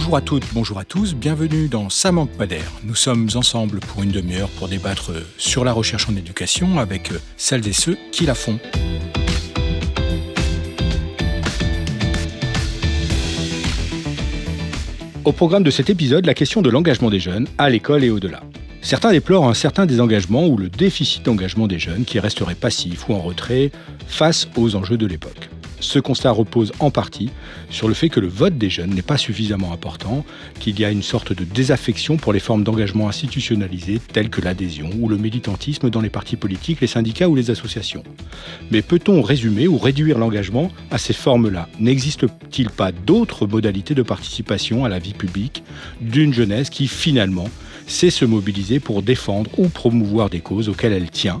Bonjour à toutes, bonjour à tous, bienvenue dans Ça manque pas. Nous sommes ensemble pour une demi-heure pour débattre sur la recherche en éducation avec celles et ceux qui la font. Au programme de cet épisode, la question de l'engagement des jeunes à l'école et au-delà. Certains déplorent un certain désengagement ou le déficit d'engagement des jeunes qui resteraient passifs ou en retrait face aux enjeux de l'époque. Ce constat repose en partie sur le fait que le vote des jeunes n'est pas suffisamment important, qu'il y a une sorte de désaffection pour les formes d'engagement institutionnalisées telles que l'adhésion ou le militantisme dans les partis politiques, les syndicats ou les associations. Mais peut-on résumer ou réduire l'engagement à ces formes-là? N'existe-t-il pas d'autres modalités de participation à la vie publique d'une jeunesse qui finalement sait se mobiliser pour défendre ou promouvoir des causes auxquelles elle tient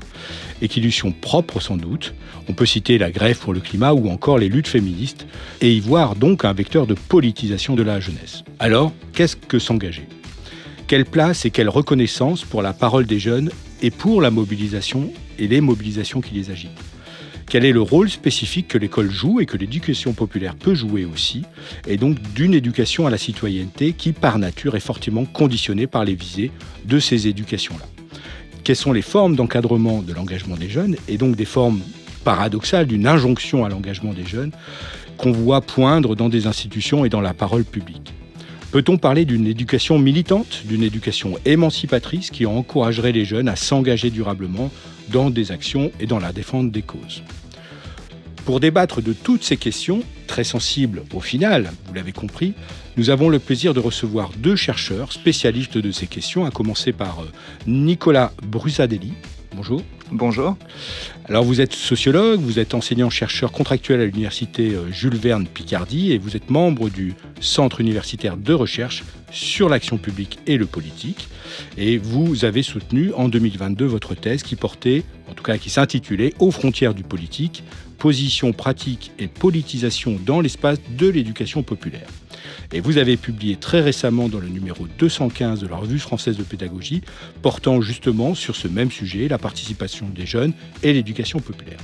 et qui lui sont propres sans doute. On peut citer la grève pour le climat ou encore les luttes féministes, et y voir donc un vecteur de politisation de la jeunesse. Alors, qu'est-ce que s'engager? Quelle place et quelle reconnaissance pour la parole des jeunes et pour la mobilisation et les mobilisations qui les agitent? Quel est le rôle spécifique que l'école joue et que l'éducation populaire peut jouer aussi, et donc d'une éducation à la citoyenneté qui, par nature, est fortement conditionnée par les visées de ces éducations-là quelles sont les formes d'encadrement de l'engagement des jeunes et donc des formes paradoxales d'une injonction à l'engagement des jeunes qu'on voit poindre dans des institutions et dans la parole publique? Peut-on parler d'une éducation militante, d'une éducation émancipatrice qui encouragerait les jeunes à s'engager durablement dans des actions et dans la défense des causes? Pour débattre de toutes ces questions, très sensibles au final, vous l'avez compris, nous avons le plaisir de recevoir deux chercheurs spécialistes de ces questions, à commencer par euh, Nicolas Brusadelli. Bonjour. Bonjour. Alors vous êtes sociologue, vous êtes enseignant-chercheur contractuel à l'université euh, Jules Verne Picardie et vous êtes membre du Centre universitaire de recherche sur l'action publique et le politique. Et vous avez soutenu en 2022 votre thèse qui portait, en tout cas qui s'intitulait Aux frontières du politique, position pratique et politisation dans l'espace de l'éducation populaire. Et vous avez publié très récemment dans le numéro 215 de la Revue française de pédagogie, portant justement sur ce même sujet, la participation des jeunes et l'éducation populaire.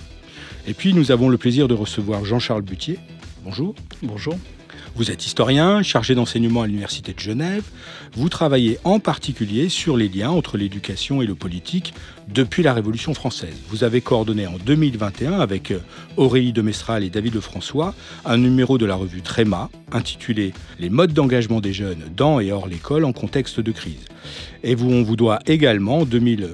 Et puis nous avons le plaisir de recevoir Jean-Charles Butier. Bonjour. Bonjour. Vous êtes historien, chargé d'enseignement à l'Université de Genève. Vous travaillez en particulier sur les liens entre l'éducation et le politique depuis la Révolution française. Vous avez coordonné en 2021 avec euh, Aurélie de Mestral et David Lefrançois un numéro de la revue Tréma intitulé Les modes d'engagement des jeunes dans et hors l'école en contexte de crise. Et vous, on vous doit également en 2000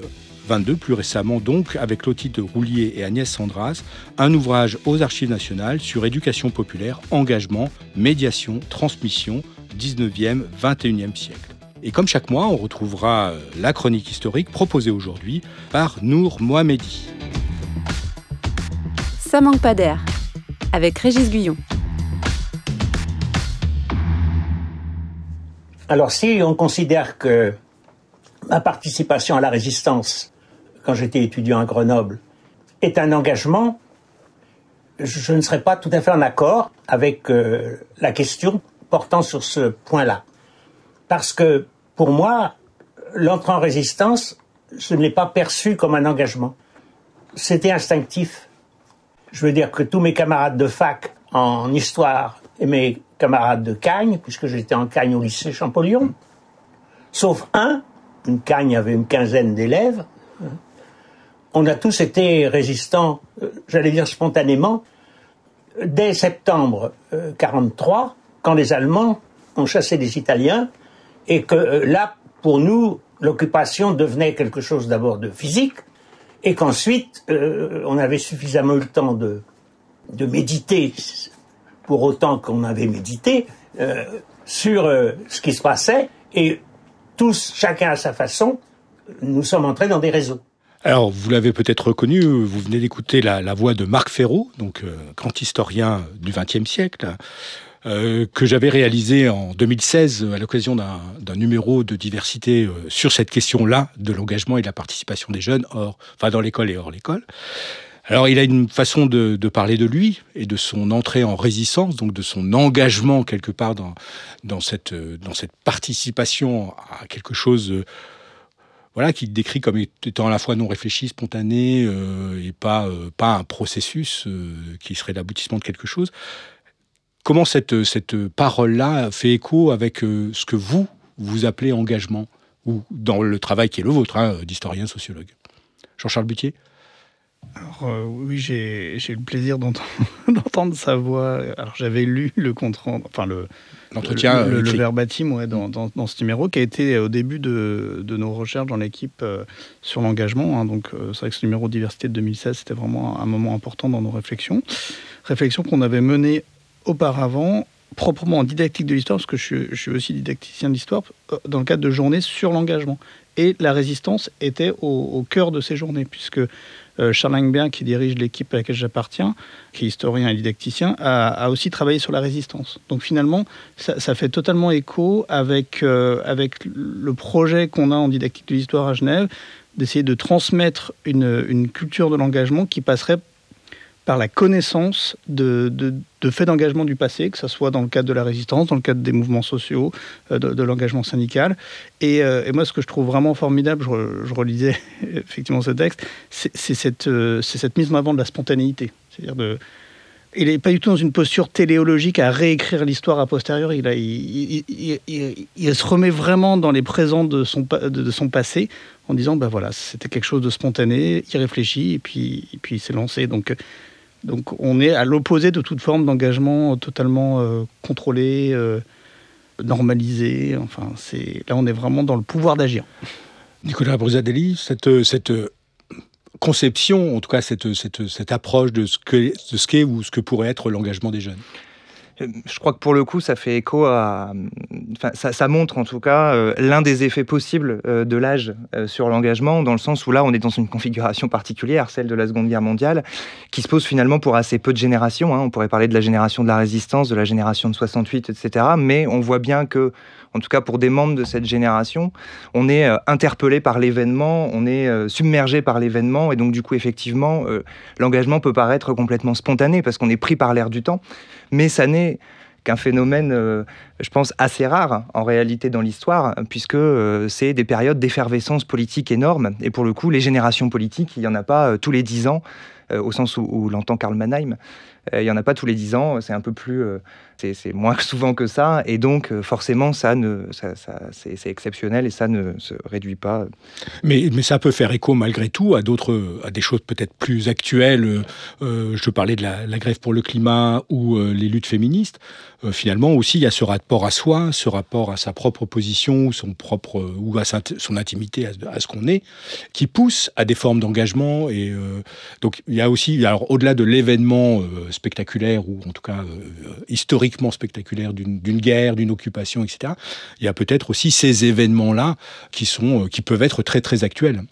22, plus récemment donc, avec Clotilde Roulier et Agnès Sandras, un ouvrage aux Archives nationales sur éducation populaire, engagement, médiation, transmission, 19e, 21e siècle. Et comme chaque mois, on retrouvera euh, la chronique historique proposée aujourd'hui par Nour Mohamedi. Ça manque pas d'air, avec Régis Guyon. Alors si on considère que ma participation à la résistance quand j'étais étudiant à Grenoble, est un engagement, je ne serais pas tout à fait en accord avec euh, la question portant sur ce point-là. Parce que pour moi, l'entrée en résistance, je ne l'ai pas perçu comme un engagement. C'était instinctif. Je veux dire que tous mes camarades de fac en histoire et mes camarades de Cagne, puisque j'étais en Cagne au lycée Champollion, sauf un, une Cagne avait une quinzaine d'élèves, on a tous été résistants, euh, j'allais dire spontanément, dès septembre 1943, euh, quand les Allemands ont chassé les Italiens, et que euh, là, pour nous, l'occupation devenait quelque chose d'abord de physique, et qu'ensuite, on avait suffisamment le temps de méditer, pour autant qu'on avait médité, sur ce qui se passait, et tous, chacun à sa façon, nous sommes entrés dans des réseaux. Alors, vous l'avez peut-être reconnu, vous venez d'écouter la, voix de Marc Ferraud, donc euh, grand historien du XXe siècle, euh, que j'avais réalisé en 2016 à l'occasion d'un numéro de diversité euh, sur cette question-là de l'engagement et de la participation des jeunes, hors, enfin dans l'école et hors l'école. Alors, il a une façon de, de, parler de lui et de son entrée en résistance, donc de son engagement quelque part dans, dans, cette, dans cette participation à quelque chose voilà, qu'il décrit comme étant à la fois non réfléchi, spontané, euh, et pas, euh, pas un processus euh, qui serait l'aboutissement de quelque chose. comment cette, cette parole-là fait écho avec ce que vous, vous appelez engagement, ou dans le travail qui est le vôtre, hein, d'historien sociologue? Jean-Charles Butier? Alors, euh, oui, j'ai eu le plaisir d'entendre sa voix. Alors j'avais lu le compte enfin le l'entretien, le, le, verbatim ouais, dans, dans, ce numéro qui a été au début de, de nos recherches dans l'équipe euh, sur l'engagement. Hein. donc euh, c'est vrai que ce numéro diversité de 2016 c'était vraiment un moment important dans nos réflexions, réflexions qu'on avait menées auparavant proprement en didactique de l'histoire, parce que je, je suis aussi didacticien d'histoire, dans le cadre de journées sur l'engagement. Et la résistance était au, au, cœur de ces journées, puisque euh, Charles Langberg, qui dirige l'équipe à laquelle j'appartiens, qui est historien et didacticien, a, aussi travaillé sur la résistance. Donc finalement, ça, fait totalement écho avec, euh, avec le projet qu'on a en didactique de l'histoire à Genève, d'essayer de transmettre une, une culture de l'engagement qui passerait par la connaissance de, faits d'engagement du passé, que ce soit dans le cadre de la résistance, dans le cadre des mouvements sociaux, euh, de, l'engagement syndical. Euh, et, moi, ce que je trouve vraiment formidable, je, relisais effectivement ce texte, c'est cette, euh, mise en avant de la spontanéité. C'est-à-dire de, il n'est pas du tout dans une posture téléologique à réécrire l'histoire a posteriori. Il, se remet vraiment dans les présents de son, de, son passé en disant, ben voilà, c'était quelque chose de spontané, il réfléchit et puis, et puis il s'est lancé. Donc donc on est à l'opposé de toute forme d'engagement totalement euh, contrôlé, euh, normalisé. Enfin, c'est là on est vraiment dans le pouvoir d'agir. Nicolas Brusadelli, cette, cette conception, en tout cas cette, cette, cette approche de ce qu'est ou ce que pourrait être l'engagement des jeunes? Je crois que pour le coup, ça fait écho à. Enfin, ça, montre en tout cas euh, l'un des effets possibles euh, de l'âge euh, sur l'engagement, dans le sens où là, on est dans une configuration particulière, celle de la Seconde Guerre mondiale, qui se pose finalement pour assez peu de générations. Hein. On pourrait parler de la génération de la résistance, de la génération de 68, etc. Mais on voit bien que en tout cas pour des membres de cette génération, on est interpellé par l'événement, on est submergé par l'événement, et donc du coup, effectivement, l'engagement peut paraître complètement spontané parce qu'on est pris par l'air du temps. Mais ça n'est qu'un phénomène, euh, je pense, assez rare en réalité dans l'histoire, puisque euh, c'est des périodes d'effervescence politique énormes. Et pour le coup, les générations politiques, il n'y en a pas euh, tous les dix ans, au sens où, l'entend Karl Mannheim. il n'y en a pas tous les dix ans, c'est un peu plus c'est moins souvent que ça, et donc euh, forcément, ça ne, ça, c'est exceptionnel et ça ne se réduit pas. Mais, mais ça peut faire écho malgré tout à d'autres, à des choses peut-être plus actuelles. Euh, je parlais de la, grève pour le climat ou euh, les luttes féministes. finalement aussi, il y a ce rapport à soi, ce rapport à sa propre position, son propre ou à son intimité, à, ce qu'on est, qui pousse à des formes d'engagement. Et donc, il y a aussi, alors au-delà de l'événement spectaculaire ou en tout cas historique spectaculaire d'une guerre, d'une occupation, etc. Il y a peut-être aussi ces événements-là qui, sont, euh, qui peuvent être très très actuels.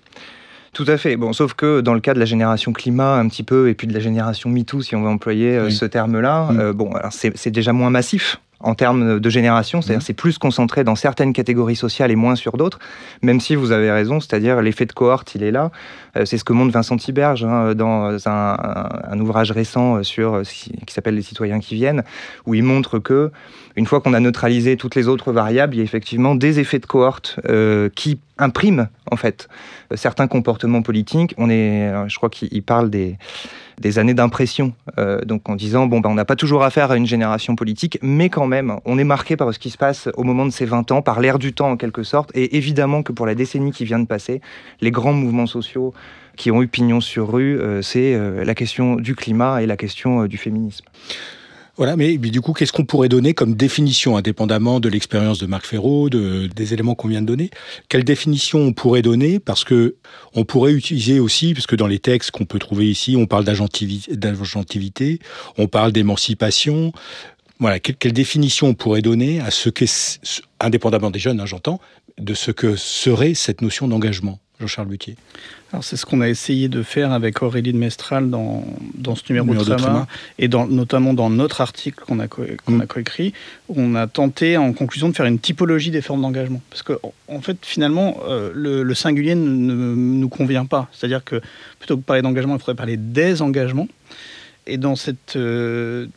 Tout à fait. Bon, sauf que dans le cas de la génération climat un petit peu, et puis de la génération MeToo, si on veut employer euh, ce terme-là, mm. euh, bon, c'est déjà moins massif en termes de génération, c'est-à-dire mmh. c'est plus concentré dans certaines catégories sociales et moins sur d'autres, même si vous avez raison, c'est-à-dire l'effet de cohorte, il est là. Euh, c'est ce que montre Vincent Tiberge hein, dans un, ouvrage récent sur, qui s'appelle Les citoyens qui viennent, où il montre que une fois qu'on a neutralisé toutes les autres variables, il y a effectivement des effets de cohorte euh, qui impriment en fait certains comportements politiques. On est, euh, je crois qu'il parle des années d'impression. Euh, donc en disant, bon, ben, on n'a pas toujours affaire à une génération politique, mais quand même, on est marqué par ce qui se passe au moment de ces 20 ans, par l'air du temps en quelque sorte. Et évidemment que pour la décennie qui vient de passer, les grands mouvements sociaux qui ont eu pignon sur rue, euh, c'est euh, la question du climat et la question du féminisme. Voilà, mais, du coup, qu'est-ce qu'on pourrait donner comme définition, indépendamment de l'expérience de Marc Ferraud, des éléments qu'on vient de donner? Quelle définition on pourrait donner? Parce que on pourrait utiliser aussi, parce que dans les textes qu'on peut trouver ici, on parle d'agentivité, on parle d'émancipation. Voilà, quelle, définition on pourrait donner à ce qu'est, indépendamment des jeunes, hein, j'entends, de ce que serait cette notion d'engagement? Jean-Charles Butier alors c'est ce qu'on a essayé de faire avec Aurélie de Mestral dans, dans ce numéro, de Tréma, et dans, notamment dans notre article qu'on a, mm. coécrit, on a tenté en conclusion de faire une typologie des formes d'engagement. Parce que en fait finalement euh, le, singulier ne, nous convient pas. C'est-à-dire que plutôt que de parler d'engagement, il faudrait parler des engagements. Et dans cette euh,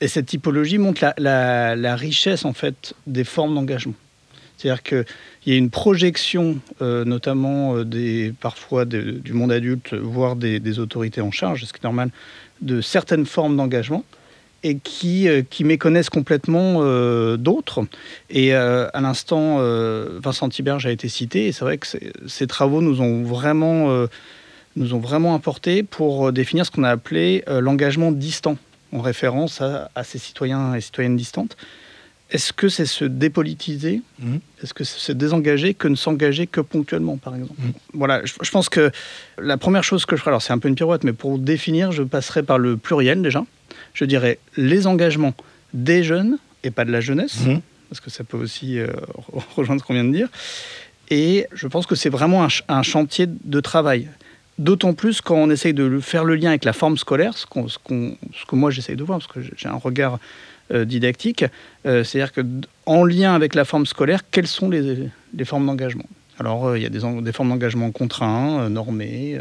et cette typologie montre la, la, la richesse en fait des formes d'engagement. C'est-à-dire qu'il y a une projection, euh, notamment euh, des, parfois du monde adulte, voire des, autorités en charge, ce qui est normal, de certaines formes d'engagement et qui, euh, méconnaissent complètement d'autres. Et à l'instant, Vincent Tiberge a été cité, et c'est vrai que ces travaux nous ont vraiment, nous ont vraiment apporté pour définir ce qu'on a appelé l'engagement distant, en référence à, ces citoyens et citoyennes distantes. Est-ce que c'est se dépolitiser mmh. Est-ce que c'est se désengager que ne s'engager que ponctuellement, par exemple mmh. Voilà, je, je, pense que la première chose que je ferai, alors c'est un peu une pirouette, mais pour définir, je passerai par le pluriel déjà je dirais, les engagements des jeunes et pas de la jeunesse, mhm. parce que ça peut aussi euh, rejoindre ce qu'on vient de dire. Et je pense que c'est vraiment un, chantier de travail. D'autant plus quand on essaye de faire le lien avec la forme scolaire, ce, ce, que moi j'essaye de voir, parce que j'ai un regard didactique, euh, c'est-à-dire qu'en lien avec la forme scolaire, quelles sont les, formes d'engagement? Alors, il y a des, des formes d'engagement contraints, normés,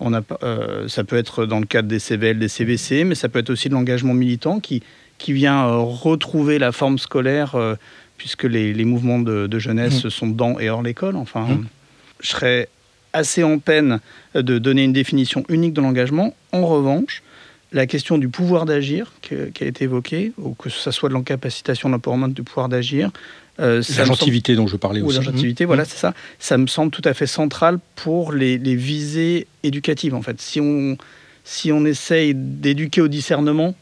on a, euh, ça peut être dans le cadre des CVL, des CVC, mais ça peut être aussi de l'engagement militant qui, qui vient euh, retrouver la forme scolaire, euh, puisque les, mouvements de, jeunesse mmh. sont dans et hors l'école. Enfin, mmh. je serais assez en peine de donner une définition unique de l'engagement. En revanche, la question du pouvoir d'agir qui a été évoquée, ou que ce soit de l'encapacitation, de l'empowerment du pouvoir d'agir, euh, L'agentivité dont je parlais aussi. L'agentivité, voilà, mmh. c'est ça. Ça me semble tout à fait central pour les, visées éducatives, en fait. Si on, si on essaye d'éduquer au discernement,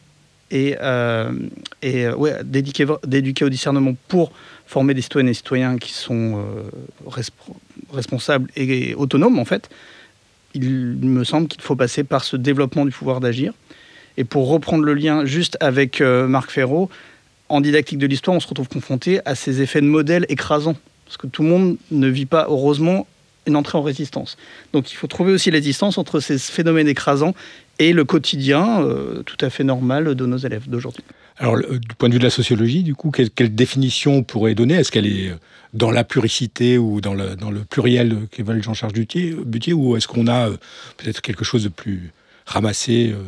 et, euh, et euh, ouais, d'éduquer au discernement pour former des citoyennes et citoyens qui sont euh, responsables et, autonomes, en fait, il me semble qu'il faut passer par ce développement du pouvoir d'agir. Et pour reprendre le lien juste avec Marc Ferraud, en didactique de l'histoire, on se retrouve confronté à ces effets de modèle écrasants. Parce que tout le monde ne vit pas, heureusement, une entrée en résistance. Donc il faut trouver aussi la distance entre ces phénomènes écrasants et le quotidien euh, tout à fait normal de nos élèves d'aujourd'hui. Alors, du point de vue de la sociologie, du coup, quelle, définition on pourrait donner? Est-ce qu'elle est dans la pluricité ou dans le, dans le pluriel qu'évalue Jean-Charles Butier, Butier, ou est-ce qu'on a euh, peut-être quelque chose de plus ramassé euh,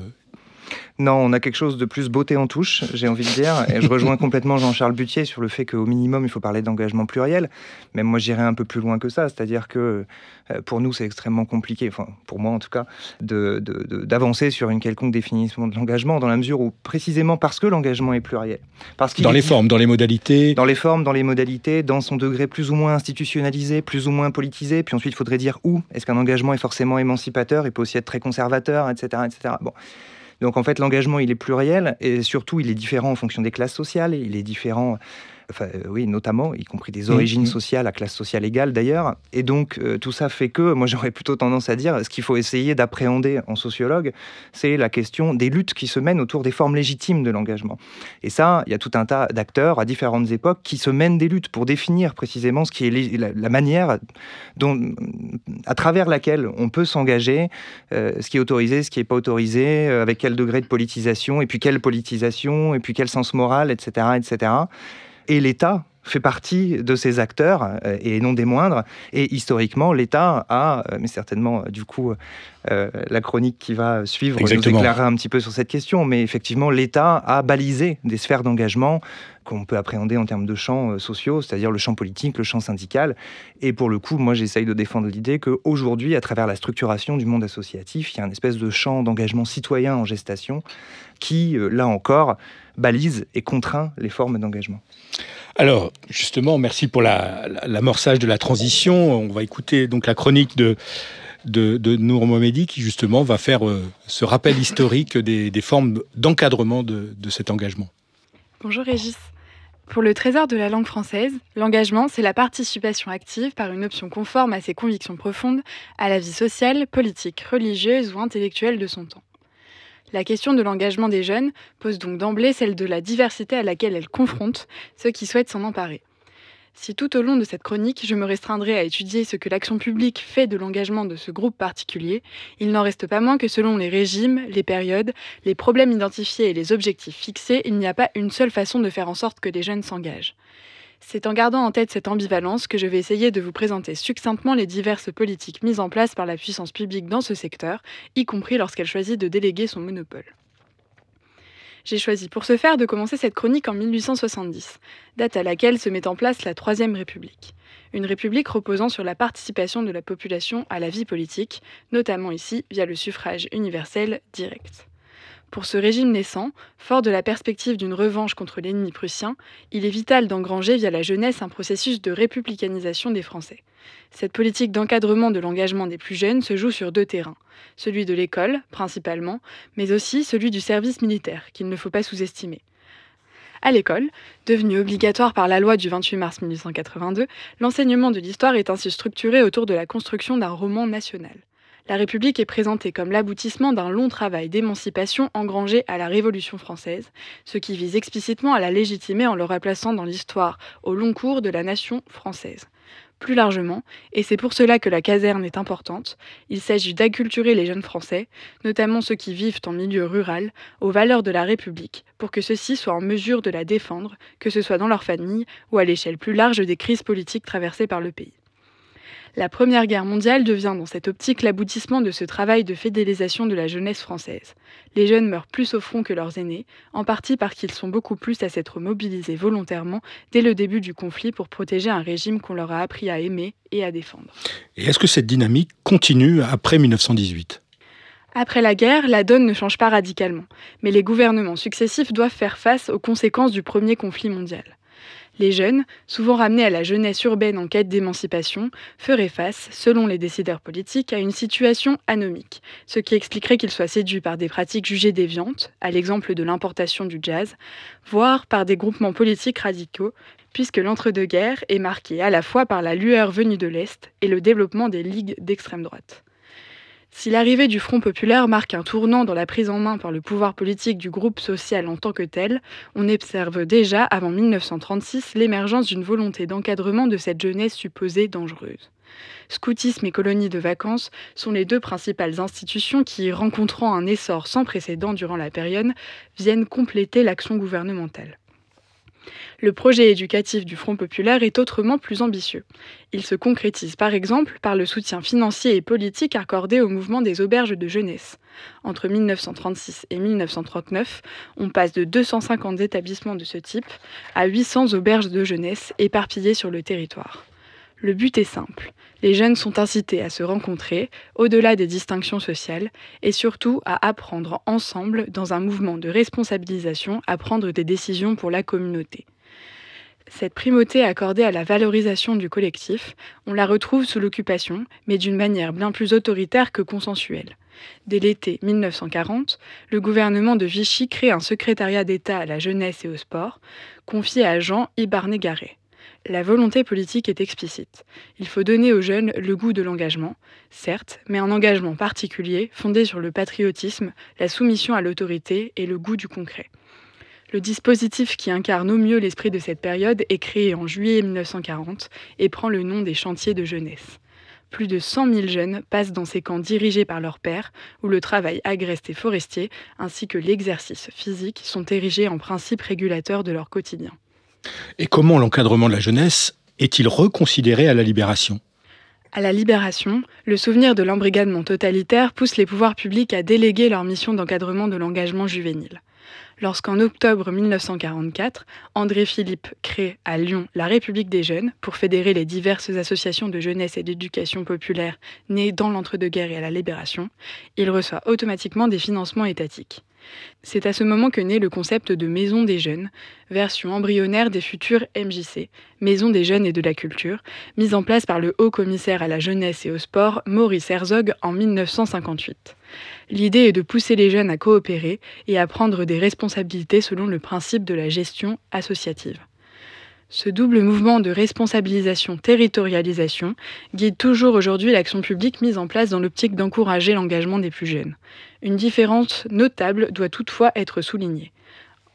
non, on a quelque chose de plus beauté en touche, j'ai envie de dire. Et je rejoins complètement Jean-Charles Butier sur le fait qu'au minimum, il faut parler d'engagement pluriel. Même moi, j'irais un peu plus loin que ça. C'est-à-dire que euh, pour nous, c'est extrêmement compliqué, enfin, pour moi en tout cas, d'avancer sur une quelconque définition de l'engagement, dans la mesure où, précisément parce que l'engagement est pluriel. Parce dans les formes, dans les modalités Dans les formes, dans les modalités, dans son degré plus ou moins institutionnalisé, plus ou moins politisé. Puis ensuite, il faudrait dire où. Est-ce qu'un engagement est forcément émancipateur Il peut aussi être très conservateur, etc. etc. Bon. Donc en fait, l'engagement, il est pluriel et surtout, il est différent en fonction des classes sociales, il est différent enfin, euh, oui, notamment, y compris des origines mmh, mmh. sociales, à classe sociale égale d'ailleurs. Et donc, euh, tout ça fait que, moi j'aurais plutôt tendance à dire, ce qu'il faut essayer d'appréhender en sociologue, c'est la question des luttes qui se mènent autour des formes légitimes de l'engagement. Et ça, il y a tout un tas d'acteurs à différentes époques qui se mènent des luttes pour définir précisément ce qui est la, manière dont, à travers laquelle on peut s'engager, euh, ce qui est autorisé, ce qui n'est pas autorisé, avec quel degré de politisation, et puis quelle politisation, et puis quel sens moral, etc., etc. Et l'État fait partie de ces acteurs euh, et non des moindres. Et historiquement, l'État a, euh, mais certainement euh, du coup la chronique qui va suivre nous éclairera un petit peu sur cette question, mais effectivement l'État a balisé des sphères d'engagement qu'on peut appréhender en termes de champs sociaux, c'est-à-dire le champ politique, le champ syndical. Et pour le coup, moi j'essaye de défendre l'idée qu'aujourd'hui, à travers la structuration du monde associatif, il y a une espèce de champ d'engagement citoyen en gestation qui, là encore, balise et contraint les formes d'engagement. Alors, justement, merci pour l'amorçage de la transition. On va écouter donc la chronique de, de, de Nour Mohamedi qui, justement, va faire euh, ce rappel historique des, formes d'encadrement de, de cet engagement. Bonjour Régis. Pour le Trésor de la langue française, l'engagement, c'est la participation active par une option conforme à ses convictions profondes à la vie sociale, politique, religieuse ou intellectuelle de son temps. La question de l'engagement des jeunes pose donc d'emblée celle de la diversité à laquelle elle confronte ceux qui souhaitent s'en emparer. Si tout au long de cette chronique, je me restreindrai à étudier ce que l'action publique fait de l'engagement de ce groupe particulier, il n'en reste pas moins que selon les régimes, les périodes, les problèmes identifiés et les objectifs fixés, il n'y a pas une seule façon de faire en sorte que les jeunes s'engagent. C'est en gardant en tête cette ambivalence que je vais essayer de vous présenter succinctement les diverses politiques mises en place par la puissance publique dans ce secteur, y compris lorsqu'elle choisit de déléguer son monopole. J'ai choisi pour ce faire de commencer cette chronique en 1870, date à laquelle se met en place la Troisième République. Une république reposant sur la participation de la population à la vie politique, notamment ici via le suffrage universel direct. Pour ce régime naissant, fort de la perspective d'une revanche contre l'ennemi prussien, il est vital d'engranger via la jeunesse un processus de républicanisation des Français. Cette politique d'encadrement de l'engagement des plus jeunes se joue sur deux terrains, celui de l'école, principalement, mais aussi celui du service militaire, qu'il ne faut pas sous-estimer. À l'école, devenu obligatoire par la loi du 28 mars 1882, l'enseignement de l'histoire est ainsi structuré autour de la construction d'un roman national la République est présentée comme l'aboutissement d'un long travail d'émancipation engrangé à la Révolution française, ce qui vise explicitement à la légitimer en le replaçant dans l'histoire au long cours de la nation française. Plus largement, et c'est pour cela que la caserne est importante, il s'agit d'acculturer les jeunes Français, notamment ceux qui vivent en milieu rural, aux valeurs de la République, pour que ceux-ci soient en mesure de la défendre, que ce soit dans leur famille ou à l'échelle plus large des crises politiques traversées par le pays. La Première Guerre mondiale devient dans cette optique l'aboutissement de ce travail de fidélisation de la jeunesse française. Les jeunes meurent plus au front que leurs aînés, en partie parce qu'ils sont beaucoup plus à s'être mobilisés volontairement dès le début du conflit pour protéger un régime qu'on leur a appris à aimer et à défendre. Et est-ce que cette dynamique continue après 1918 après la guerre, la donne ne change pas radicalement, mais les gouvernements successifs doivent faire face aux conséquences du premier conflit mondial. Les jeunes, souvent ramenés à la jeunesse urbaine en quête d'émancipation, feraient face, selon les décideurs politiques, à une situation anomique, ce qui expliquerait qu'ils soient séduits par des pratiques jugées déviantes, à l'exemple de l'importation du jazz, voire par des groupements politiques radicaux, puisque l'entre-deux-guerres est marqué à la fois par la lueur venue de l'Est et le développement des ligues d'extrême droite. Si l'arrivée du Front populaire marque un tournant dans la prise en main par le pouvoir politique du groupe social en tant que tel, on observe déjà avant 1936 l'émergence d'une volonté d'encadrement de cette jeunesse supposée dangereuse. Scoutisme et colonies de vacances sont les deux principales institutions qui, rencontrant un essor sans précédent durant la période, viennent compléter l'action gouvernementale. Le projet éducatif du Front populaire est autrement plus ambitieux. Il se concrétise par exemple par le soutien financier et politique accordé au mouvement des auberges de jeunesse. Entre 1936 et 1939, on passe de 250 établissements de ce type à 800 auberges de jeunesse éparpillées sur le territoire. Le but est simple. Les jeunes sont incités à se rencontrer, au-delà des distinctions sociales, et surtout à apprendre ensemble, dans un mouvement de responsabilisation, à prendre des décisions pour la communauté. Cette primauté accordée à la valorisation du collectif, on la retrouve sous l'occupation, mais d'une manière bien plus autoritaire que consensuelle. Dès l'été 1940, le gouvernement de Vichy crée un secrétariat d'État à la jeunesse et au sport, confié à Jean Ibarnégaré. La volonté politique est explicite. Il faut donner aux jeunes le goût de l'engagement, certes, mais un engagement particulier fondé sur le patriotisme, la soumission à l'autorité et le goût du concret. Le dispositif qui incarne au mieux l'esprit de cette période est créé en juillet 1940 et prend le nom des chantiers de jeunesse. Plus de 100 000 jeunes passent dans ces camps dirigés par leurs pères, où le travail agreste et forestier, ainsi que l'exercice physique, sont érigés en principe régulateurs de leur quotidien. Et comment l'encadrement de la jeunesse est-il reconsidéré à la libération? À la Libération, le souvenir de l'embrigadement totalitaire pousse les pouvoirs publics à déléguer leur mission d'encadrement de l'engagement juvénile lorsqu'en octobre 1944, André Philippe crée à Lyon la République des jeunes pour fédérer les diverses associations de jeunesse et d'éducation populaire nées dans l'entre-deux-guerres et à la Libération, il reçoit automatiquement des financements étatiques. C'est à ce moment que naît le concept de Maison des Jeunes, version embryonnaire des futurs MJC, Maison des Jeunes et de la Culture, mise en place par le haut commissaire à la jeunesse et au sport, Maurice Herzog, en 1958. L'idée est de pousser les jeunes à coopérer et à prendre des responsabilités selon le principe de la gestion associative. Ce double mouvement de responsabilisation-territorialisation guide toujours aujourd'hui l'action publique mise en place dans l'optique d'encourager l'engagement des plus jeunes. Une différence notable doit toutefois être soulignée.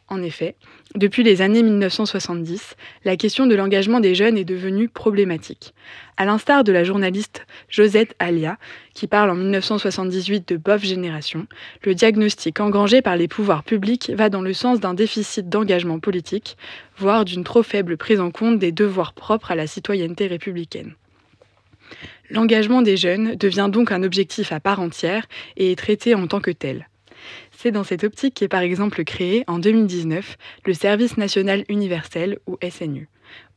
En effet, depuis les années 1970, la question de l'engagement des jeunes est devenue problématique. À l'instar de la journaliste Josette Alia, qui parle en 1978 de bof génération, le diagnostic engrangé par les pouvoirs publics va dans le sens d'un déficit d'engagement politique, voire d'une trop faible prise en compte des devoirs propres à la citoyenneté républicaine. L'engagement des jeunes devient donc un objectif à part entière et est traité en tant que tel. C'est dans cette optique qu'est par exemple créé en 2019 le Service national universel ou SNU.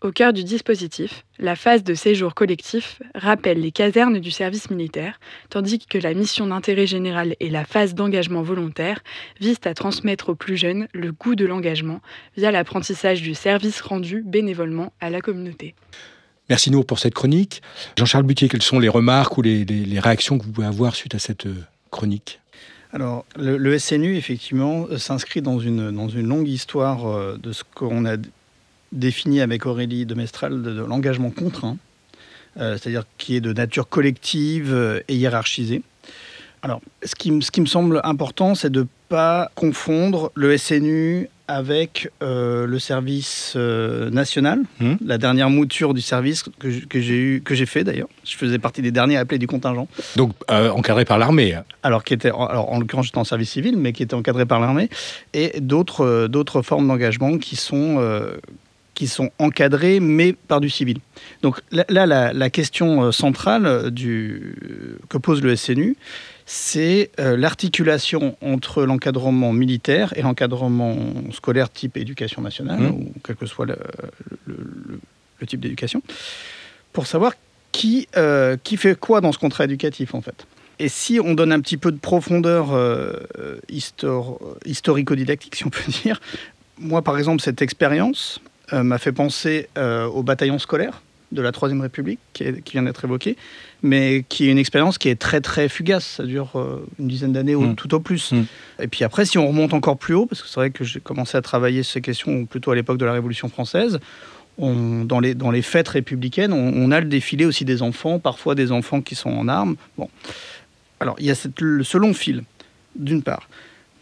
Au cœur du dispositif, la phase de séjour collectif rappelle les casernes du service militaire, tandis que la mission d'intérêt général et la phase d'engagement volontaire visent à transmettre aux plus jeunes le goût de l'engagement via l'apprentissage du service rendu bénévolement à la communauté. Merci Nour pour cette chronique. Jean-Charles Butier, quelles sont les remarques ou les, réactions que vous pouvez avoir suite à cette euh, chronique? Alors, le, SNU, effectivement, euh, s'inscrit dans une, dans une longue histoire euh, de ce qu'on a défini avec Aurélie de Mestral de, l'engagement contraint, c'est-à-dire qui est de nature collective et hiérarchisée. Alors, ce qui, ce qui me semble important, c'est de ne pas confondre le SNU avec euh, le service national, mmh. la dernière mouture du service que, que j'ai eu, que j'ai fait d'ailleurs. Je faisais partie des derniers appelés du contingent. Donc encadré par l'armée. Alors qui était, alors en l'occurrence j'étais en service civil, mais qui était encadré par l'armée, et d'autres d'autres formes d'engagement qui sont qui sont encadrés, mais par du civil. Donc là, la, question euh, centrale euh, du, que pose le SNU, c'est euh, l'articulation entre l'encadrement militaire et l'encadrement scolaire type éducation nationale, mmh. ou quel que soit le, type d'éducation, pour savoir qui, qui fait quoi dans ce contrat éducatif, en fait. Et si on donne un petit peu de profondeur historico-didactique, si on peut dire, moi, par exemple, cette expérience, euh, m'a fait penser euh, au bataillon scolaire de la Troisième République, qui, vient d'être évoqué, mais qui est une expérience qui est très très fugace. Ça dure euh, une dizaine d'années ou mm. tout au plus. Mm. Et puis après, si on remonte encore plus haut, parce que c'est vrai que j'ai commencé à travailler ces questions plutôt à l'époque de la Révolution française, on, dans, les, dans les fêtes républicaines, on, a le défilé aussi des enfants, parfois des enfants qui sont en armes. Bon. Alors, il y a cette, ce long fil, d'une part.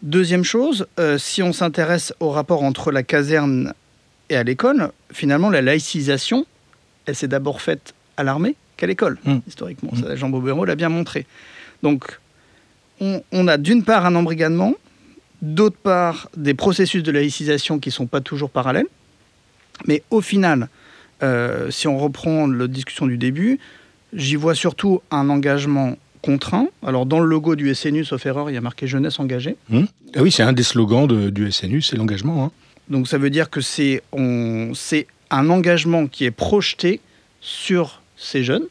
Deuxième chose, si on s'intéresse au rapport entre la caserne et à l'école, finalement, la laïcisation, elle s'est d'abord faite à l'armée qu'à l'école, mmh. historiquement. Mmh. Jean Bobéro l'a bien montré. Donc, on, a d'une part un embrigadement, d'autre part des processus de laïcisation qui ne sont pas toujours parallèles. Mais au final, euh, si on reprend la discussion du début, j'y vois surtout un engagement contraint. Alors, dans le logo du SNU, sauf erreur, il y a marqué jeunesse engagée. Mmh. Ah oui, c'est un des slogans du SNU, c'est l'engagement. Hein. Donc ça veut dire que c'est un engagement qui est projeté sur ces jeunes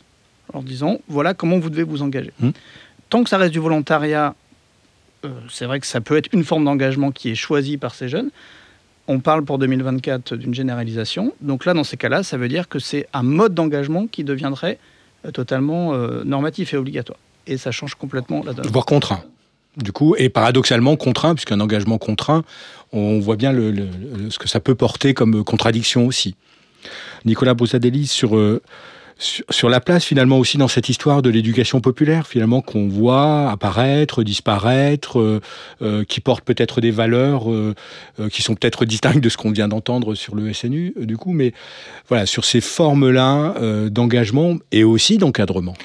en disant voilà comment vous devez vous engager. Mmh. Tant que ça reste du volontariat, euh, c'est vrai que ça peut être une forme d'engagement qui est choisie par ces jeunes. On parle pour 2024 d'une généralisation. Donc là, dans ces cas-là, ça veut dire que c'est un mode d'engagement qui deviendrait euh, totalement euh, normatif et obligatoire. Et ça change complètement la donne. Voire contraint du coup, et paradoxalement contraint, puisqu'un engagement contraint, on voit bien ce que ça peut porter comme contradiction aussi. Nicolas Brosadelli, sur, euh, sur, la place finalement aussi dans cette histoire de l'éducation populaire, finalement, qu'on voit apparaître, disparaître, euh, euh, qui porte peut-être des valeurs qui sont peut-être distinctes de ce qu'on vient d'entendre sur le SNU, du coup, mais voilà, sur ces formes-là d'engagement et aussi d'encadrement.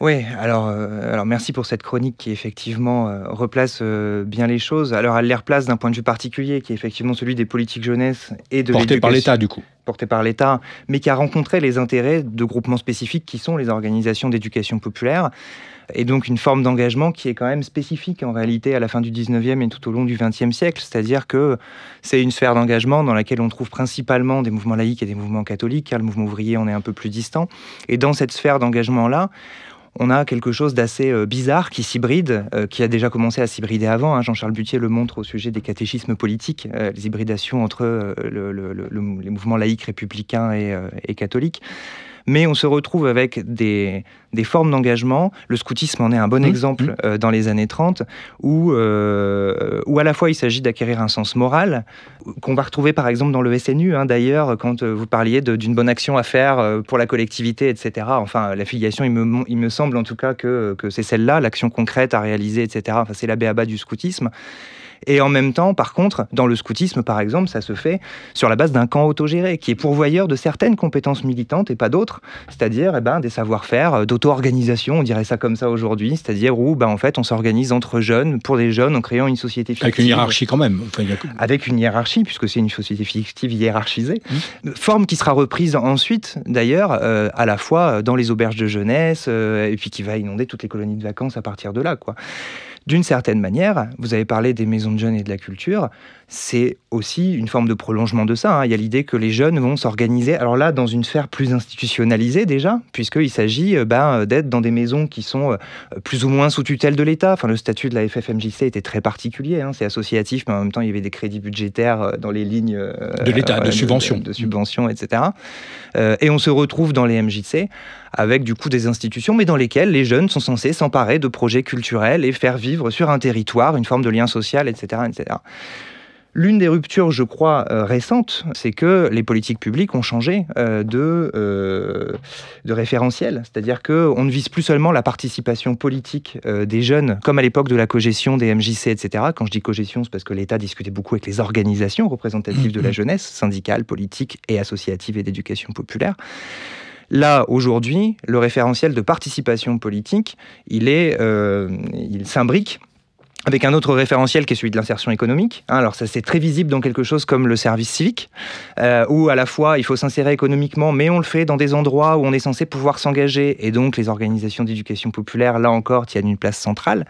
Oui, alors, euh, alors merci pour cette chronique qui effectivement euh, replace euh, bien les choses. Alors elle les replace d'un point de vue particulier qui est effectivement celui des politiques jeunesse et de Porté par l'État du coup. Porté par l'État, mais qui a rencontré les intérêts de groupements spécifiques qui sont les organisations d'éducation populaire. Et donc une forme d'engagement qui est quand même spécifique en réalité à la fin du 19e et tout au long du 20e siècle. C'est-à-dire que c'est une sphère d'engagement dans laquelle on trouve principalement des mouvements laïques et des mouvements catholiques, car le mouvement ouvrier en est un peu plus distant. Et dans cette sphère d'engagement-là, on a quelque chose d'assez euh, bizarre qui s'hybride, euh, qui a déjà commencé à s'hybrider avant. Hein. Jean-Charles Butier le montre au sujet des catéchismes politiques, euh, les hybridations entre les mouvements laïcs républicains et catholiques mais on se retrouve avec des, formes d'engagement. Le scoutisme en est un bon mmh. exemple mmh. Euh, dans les années 30, où, euh, où à la fois il s'agit d'acquérir un sens moral, qu'on va retrouver par exemple dans le SNU, hein, d'ailleurs, quand euh, vous parliez d'une bonne action à faire pour la collectivité, etc. Enfin, l'affiliation, il me, il me semble en tout cas que, que c'est celle-là, l'action concrète à réaliser, etc. Enfin, c'est la béaba du scoutisme. Et en même temps, par contre, dans le scoutisme, par exemple, ça se fait sur la base d'un camp autogéré, qui est pourvoyeur de certaines compétences militantes et pas d'autres, c'est-à-dire eh ben, des savoir-faire euh, d'auto-organisation, on dirait ça comme ça aujourd'hui, c'est-à-dire où ben, en fait, on s'organise entre jeunes, pour des jeunes, en créant une société fictive. Avec une hiérarchie quand même. Avec une hiérarchie, puisque c'est une société fictive hiérarchisée. Mmh. Forme qui sera reprise ensuite, d'ailleurs, euh, à la fois dans les auberges de jeunesse, euh, et puis qui va inonder toutes les colonies de vacances à partir de là. quoi. D'une certaine manière, vous avez parlé des maisons de jeunes et de la culture, c'est aussi une forme de prolongement de ça. Hein. Il y a l'idée que les jeunes vont s'organiser, alors là, dans une sphère plus institutionnalisée déjà, puisqu'il s'agit euh, ben, d'être dans des maisons qui sont euh, plus ou moins sous tutelle de l'État. Enfin, le statut de la FFMJC était très particulier, hein. c'est associatif, mais en même temps, il y avait des crédits budgétaires euh, dans les lignes de l'État, de subventions. De, subventions, etc. et on se retrouve dans les MJC avec du coup des institutions, mais dans lesquelles les jeunes sont censés s'emparer de projets culturels et faire vivre sur un territoire une forme de lien social, etc. etc. L'une des ruptures, je crois, euh, récentes, c'est que les politiques publiques ont changé euh, de, euh, de référentiel. C'est-à-dire qu'on ne vise plus seulement la participation politique des jeunes, comme à l'époque de la cogestion des MJC, etc. Quand je dis cogestion, c'est parce que l'État discutait beaucoup avec les organisations représentatives de la mmh. jeunesse, syndicales, politiques et associatives et d'éducation populaire. Là, aujourd'hui, le référentiel de participation politique, il est, il s'imbrique avec un autre référentiel qui est celui de l'insertion économique. Hein, alors ça c'est très visible dans quelque chose comme le service civique, euh, où à la fois il faut s'insérer économiquement, mais on le fait dans des endroits où on est censé pouvoir s'engager, et donc les organisations d'éducation populaire, là encore, tiennent une place centrale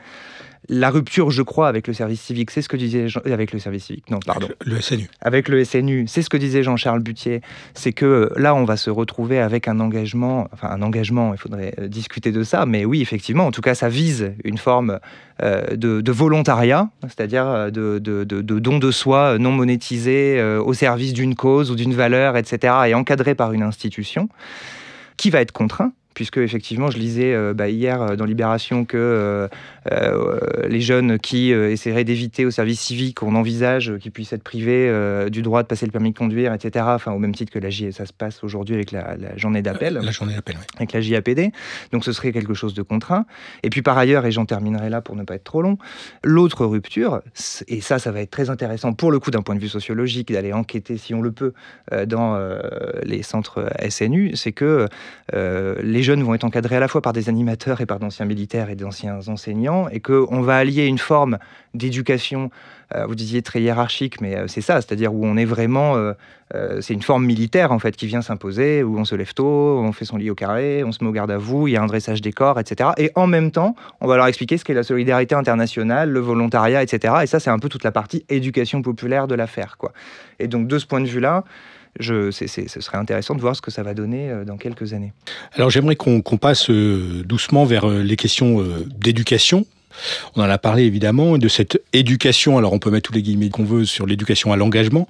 la rupture, je crois, avec le service civique, c'est ce que disait Jean... avec le service civique. Non, pardon. Le, SNU. Avec le SNU, c'est ce que disait Jean-Charles Butier. C'est que euh, là, on va se retrouver avec un engagement, enfin un engagement. Il faudrait euh, discuter de ça, mais oui, effectivement, en tout cas, ça vise une forme euh, de, volontariat, c'est-à-dire de, de, don de soi non monétisé au service d'une cause ou d'une valeur, etc., et encadré par une institution qui va être contraint puisque effectivement, je lisais euh, bah, hier dans Libération que euh, les jeunes qui essaieraient d'éviter au service civique, on envisage qu'ils puissent être privés du droit de passer le permis de conduire, etc. Enfin, au même titre que la J, ça se passe aujourd'hui avec la, journée d'appel. La journée d'appel, oui. Avec la JAPD. Donc, ce serait quelque chose de contraint. Et puis, par ailleurs, et j'en terminerai là pour ne pas être trop long, l'autre rupture, et ça, ça va être très intéressant pour le coup d'un point de vue sociologique, d'aller enquêter, si on le peut, dans les centres SNU, c'est que les jeunes vont être encadrés à la fois par des animateurs et par d'anciens militaires et d'anciens enseignants, et qu'on va allier une forme d'éducation, euh, vous disiez très hiérarchique, mais euh, c'est ça, c'est-à-dire où on est vraiment, euh, c'est une forme militaire en fait qui vient s'imposer, où on se lève tôt, on fait son lit au carré, on se met au garde à vous, il y a un dressage des corps, etc. Et en même temps, on va leur expliquer ce qu'est la solidarité internationale, le volontariat, etc. Et ça, c'est un peu toute la partie éducation populaire de l'affaire, quoi. Et donc de ce point de vue-là, ce serait intéressant de voir ce que ça va donner euh, dans quelques années. Alors j'aimerais qu'on passe euh, doucement vers euh, les questions d'éducation on en a parlé évidemment de cette éducation, alors on peut mettre tous les guillemets qu'on veut sur l'éducation à l'engagement,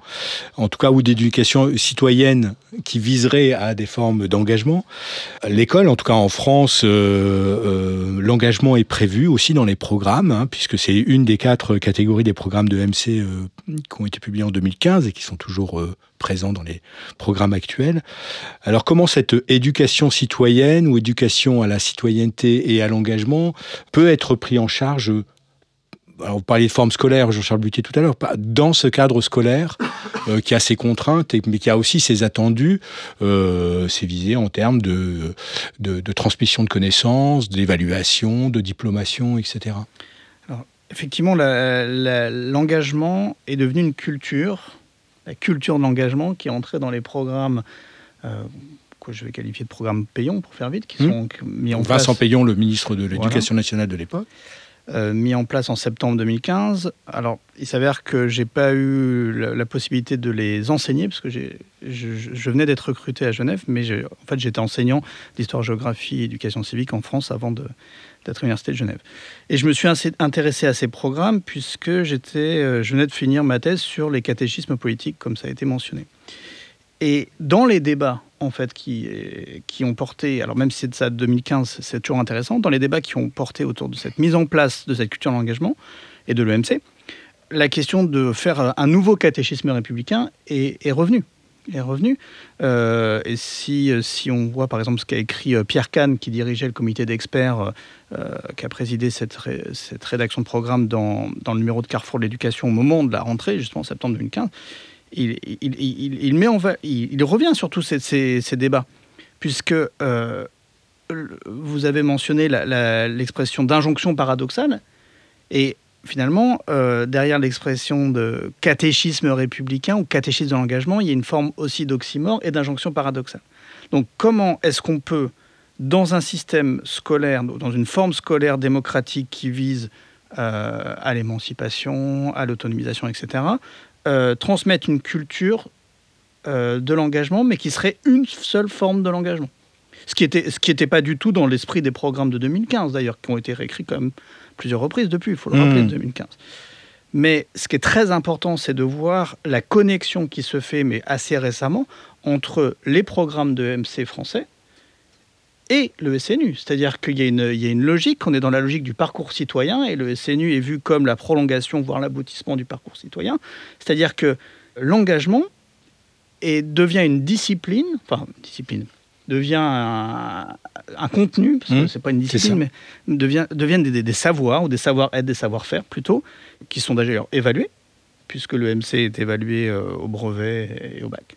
en tout cas ou d'éducation citoyenne qui viserait à des formes d'engagement. L'école, en tout cas en France, l'engagement est prévu aussi dans les programmes, hein, puisque c'est une des quatre catégories des programmes de MC qui ont été publiés en 2015 et qui sont toujours présents dans les programmes actuels. Alors comment cette éducation citoyenne ou éducation à la citoyenneté et à l'engagement peut être pris en charge alors, vous parliez de forme scolaire, Jean-Charles Butier tout à l'heure, dans ce cadre scolaire euh, qui a ses contraintes, mais qui a aussi ses attendus, euh, ses visées en termes de, de, transmission de connaissances, d'évaluation, de diplomation, etc. Alors, effectivement, l'engagement est devenu une culture, la culture de l'engagement qui est entrée dans les programmes. Euh, que je vais qualifier de programmes payants pour faire vite, qui mmh. sont mis en Vincent place. Vincent Payon, le ministre de l'Éducation nationale de l'époque. Euh, mis en place en septembre 2015. Alors, il s'avère que j'ai pas eu la, possibilité de les enseigner parce que je, venais d'être recruté à Genève, mais en fait, j'étais enseignant d'histoire, géographie, éducation civique en France avant d'être à l'université de Genève. Et je me suis intéressé à ces programmes puisque j'étais, euh, je venais de finir ma thèse sur les catéchismes politiques, comme ça a été mentionné. Et dans les débats en fait qui, qui ont porté, alors même si c'est de ça de 2015, c'est toujours intéressant, dans les débats qui ont porté autour de cette mise en place de cette culture de l'engagement et de l'EMC, la question de faire un nouveau catéchisme républicain est, est revenue. Est revenu. Euh, et si, si on voit par exemple ce qu'a écrit euh, Pierre Kahn, qui dirigeait le comité d'experts, euh, qui a présidé cette, cette rédaction de programme dans, dans, le numéro de Carrefour de l'éducation au moment de la rentrée, justement en septembre 2015, il, met en il, revient sur tous ces, débats, puisque euh, vous avez mentionné l'expression d'injonction paradoxale, et finalement, euh, derrière l'expression de catéchisme républicain ou catéchisme de l'engagement, il y a une forme aussi d'oxymore et d'injonction paradoxale. Donc comment est-ce qu'on peut, dans un système scolaire, dans une forme scolaire démocratique qui vise à l'émancipation, à l'autonomisation, etc., transmettre une culture de l'engagement, mais qui serait une seule forme de l'engagement. Ce qui n'était ce qui était pas du tout dans l'esprit des programmes de 2015, d'ailleurs, qui ont été réécrits quand même plusieurs reprises depuis, il faut le rappeler, mmh. 2015. Mais ce qui est très important, c'est de voir la connexion qui se fait, mais assez récemment, entre les programmes de MC français et le SNU. C'est-à-dire qu'il y, a une logique, on est dans la logique du parcours citoyen, et le SNU est vu comme la prolongation, voire l'aboutissement du parcours citoyen. C'est-à-dire que l'engagement devient une discipline, enfin, discipline, devient un, contenu, parce que mmh. c'est pas une discipline, mais devient, deviennent des, savoirs, ou des savoir-être, des savoir-faire plutôt, qui sont d'ailleurs évalués, puisque le MC est évalué euh, au brevet et au bac.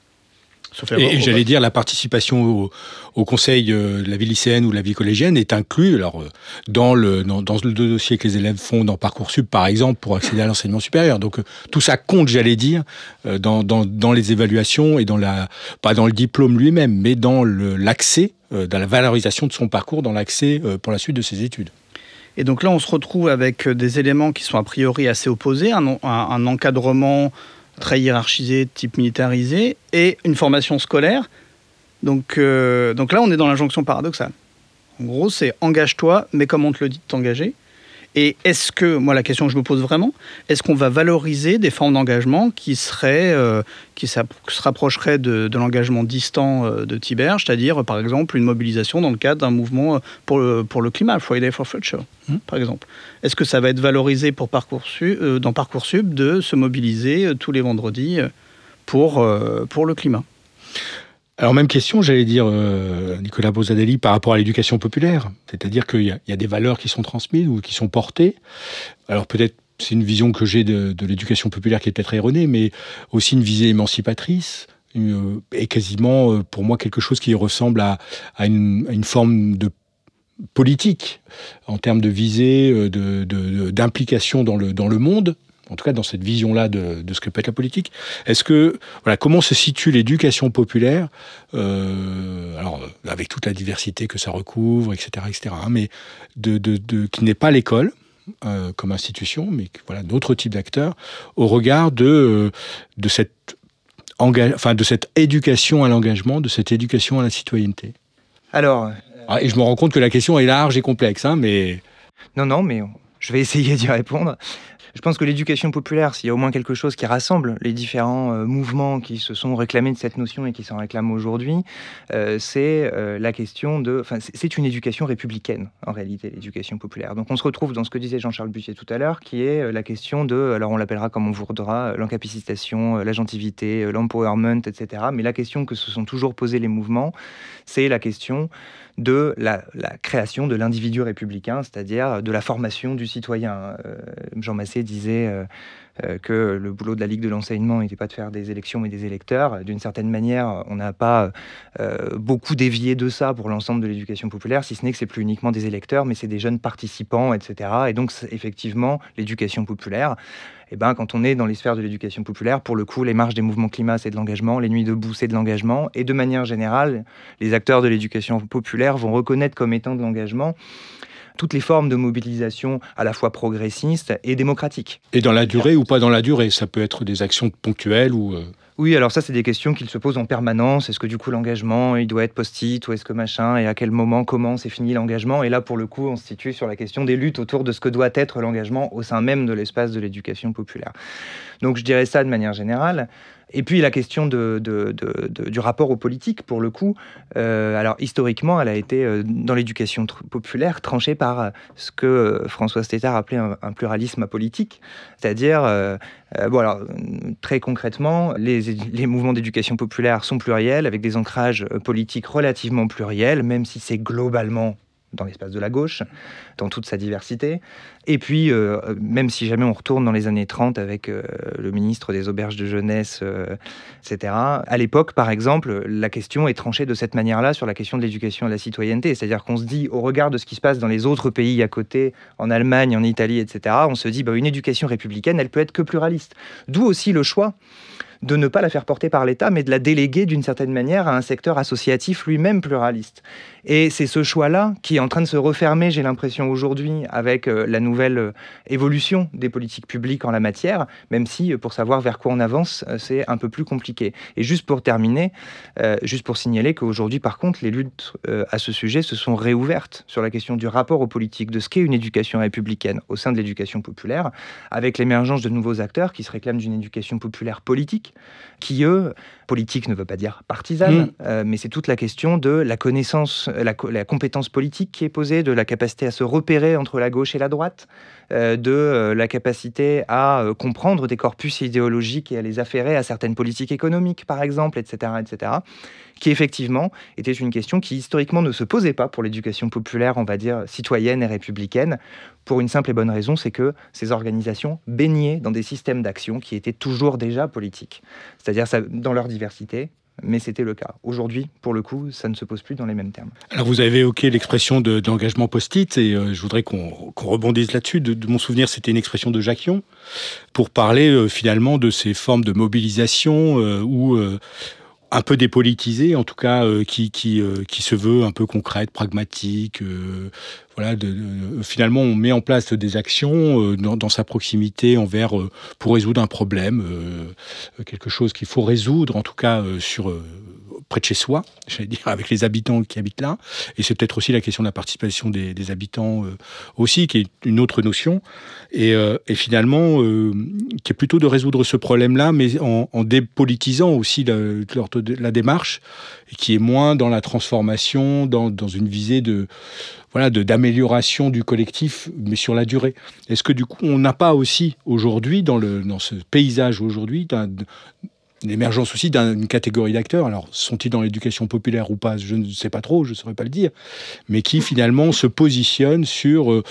Et, j'allais dire, la participation au, conseil euh, de la vie lycéenne ou de la vie collégienne est inclue alors, euh, dans, le, dans, le dossier que les élèves font dans Parcoursup, par exemple, pour accéder à l'enseignement supérieur. Donc euh, tout ça compte, j'allais dire, dans, dans, dans, les évaluations et dans la, pas dans le diplôme lui-même, mais dans l'accès, dans la valorisation de son parcours, dans l'accès pour la suite de ses études. Et donc là, on se retrouve avec des éléments qui sont a priori assez opposés, un, un encadrement très hiérarchisé, type militarisé, et une formation scolaire. Donc, euh, donc là, on est dans l'injonction paradoxale. En gros, c'est engage-toi, mais comme on te le dit de t'engager? Et est-ce que, moi la question que je me pose vraiment, est-ce qu'on va valoriser des formes d'engagement qui, seraient, euh, qui se rapprocheraient de, l'engagement distant euh, de Tibère, c'est-à-dire par exemple une mobilisation dans le cadre d'un mouvement euh, pour le, pour le climat, Friday for Future, mmh. par exemple Est-ce que ça va être valorisé pour Parcoursup, dans Parcoursup de se mobiliser tous les vendredis pour, pour le climat? Alors même question, j'allais dire, euh, Nicolas Bozadelli, par rapport à l'éducation populaire. C'est-à-dire qu'il y, a des valeurs qui sont transmises ou qui sont portées. Alors peut-être c'est une vision que j'ai de, l'éducation populaire qui est peut-être erronée, mais aussi une visée émancipatrice. Euh, et quasiment euh, pour moi quelque chose qui ressemble à, une, forme de politique en termes de visée, d'implication dans, le, dans le monde, en tout cas dans cette vision-là de, ce que peut être la politique. Est-ce que, voilà, comment se situe l'éducation populaire, euh, alors avec toute la diversité que ça recouvre, etc., etc., hein, mais de, de, qui n'est pas l'école euh, comme institution, mais voilà, d'autres types d'acteurs, au regard de, euh, de cette enfin, de cette éducation à l'engagement, de cette éducation à la citoyenneté? Alors. Ah, et je me rends compte que la question est large et complexe, hein, mais. Non, non, mais je vais essayer d'y répondre. Je pense que l'éducation populaire, s'il y a au moins quelque chose qui rassemble les différents euh, mouvements qui se sont réclamés de cette notion et qui s'en réclament aujourd'hui, euh, c'est euh, la question de. Enfin, c'est une éducation républicaine, en réalité, l'éducation populaire. Donc on se retrouve dans ce que disait Jean-Charles Bussier tout à l'heure, qui est la question de. Alors on l'appellera comme on voudra, l'encapacitation, l'agentivité, l'empowerment, etc. Mais la question que se sont toujours posées les mouvements, c'est la question de la, création de l'individu républicain, c'est-à-dire de la formation du citoyen. Jean Massé disait euh, euh, que le boulot de la Ligue de l'enseignement n'était pas de faire des élections mais des électeurs. D'une certaine manière, on n'a pas beaucoup dévié de ça pour l'ensemble de l'éducation populaire, si ce n'est que c'est plus uniquement des électeurs, mais c'est des jeunes participants, etc. Et donc, effectivement, l'éducation populaire, eh ben, quand on est dans les sphères de l'éducation populaire, pour le coup, les marches des mouvements climat, c'est de l'engagement, les nuits debout, c'est de l'engagement, et de manière générale, les acteurs de l'éducation populaire vont reconnaître comme étant de l'engagement toutes les formes de mobilisation à la fois progressistes et démocratiques. Et dans la durée ou pas dans la durée Ça peut être des actions ponctuelles ou... Euh, oui, alors ça, c'est des questions qu'il se posent en permanence. Est-ce que du coup, l'engagement, il doit être post-it ou est-ce que machin Et à quel moment, comment c'est fini l'engagement? Et là, pour le coup, on se situe sur la question des luttes autour de ce que doit être l'engagement au sein même de l'espace de l'éducation populaire. Donc, je dirais ça de manière générale. Et puis la question du rapport aux politiques, pour le coup, euh, alors historiquement, elle a été euh, dans l'éducation populaire tranchée par euh, ce que François Stétard appelait un, pluralisme apolitique, c'est-à-dire, bon alors très concrètement, les mouvements d'éducation populaire sont pluriels avec des ancrages politiques relativement pluriels, même si c'est globalement dans l'espace de la gauche, dans toute sa diversité. Et puis, euh, même si jamais on retourne dans les années 30 avec euh, le ministre des Auberges de Jeunesse, euh, etc., à l'époque, par exemple, la question est tranchée de cette manière-là sur la question de l'éducation à la citoyenneté. C'est-à-dire qu'on se dit, au regard de ce qui se passe dans les autres pays à côté, en Allemagne, en Italie, etc., on se dit, bah, une éducation républicaine, elle peut être que pluraliste. D'où aussi le choix de ne pas la faire porter par l'État, mais de la déléguer d'une certaine manière à un secteur associatif lui-même pluraliste. Et c'est ce choix-là qui est en train de se refermer, j'ai l'impression, aujourd'hui, avec euh, la nouvelle euh, évolution des politiques publiques en la matière, même si, pour savoir vers quoi on avance, c'est un peu plus compliqué. Et juste pour terminer, juste pour signaler qu'aujourd'hui, par contre, les luttes à ce sujet se sont réouvertes sur la question du rapport aux politiques, de ce qu'est une éducation républicaine au sein de l'éducation populaire, avec l'émergence de nouveaux acteurs qui se réclament d'une éducation populaire politique, qui, eux, politique ne veut pas dire partisane, mm. euh, mais c'est toute la question de la connaissance, la, la, compétence politique qui est posée, de la capacité à se repérer entre la gauche et la droite, euh, de euh, la capacité à comprendre des corpus idéologiques et à les affairer à certaines politiques économiques, par exemple, etc., etc., qui effectivement était une question qui historiquement ne se posait pas pour l'éducation populaire, on va dire, citoyenne et républicaine, pour une simple et bonne raison, c'est que ces organisations baignaient dans des systèmes d'action qui étaient toujours déjà politiques, c'est-à-dire dans leur diversité, mais c'était le cas. Aujourd'hui, pour le coup, ça ne se pose plus dans les mêmes termes. Alors vous avez évoqué l'expression de, d'engagement post-it, et euh, je voudrais qu'on, rebondisse là-dessus. De, mon souvenir, c'était une expression de Jacquion, pour parler euh, finalement de ces formes de mobilisation euh, où un peu dépolitisée, en tout cas qui, qui, qui se veut un peu concrète, pragmatique, voilà, de, finalement, on met en place des actions euh, dans, sa proximité envers euh, pour résoudre un problème, euh, quelque chose qu'il faut résoudre, en tout cas sur près de chez soi, j'allais dire, avec les habitants qui habitent là. Et c'est peut-être aussi la question de la participation des, habitants aussi, qui est une autre notion. Et, finalement, qui est plutôt de résoudre ce problème-là, mais en, dépolitisant aussi la, démarche, et qui est moins dans la transformation, dans, dans une visée de voilà, d'amélioration du collectif, mais sur la durée. Est-ce que du coup, on n'a pas aussi aujourd'hui, dans, le, dans ce paysage aujourd'hui, l'émergence aussi d'une catégorie d'acteurs, alors sont-ils dans l'éducation populaire ou pas, je ne sais pas trop, je ne saurais pas le dire, mais qui finalement se positionnent sur euh,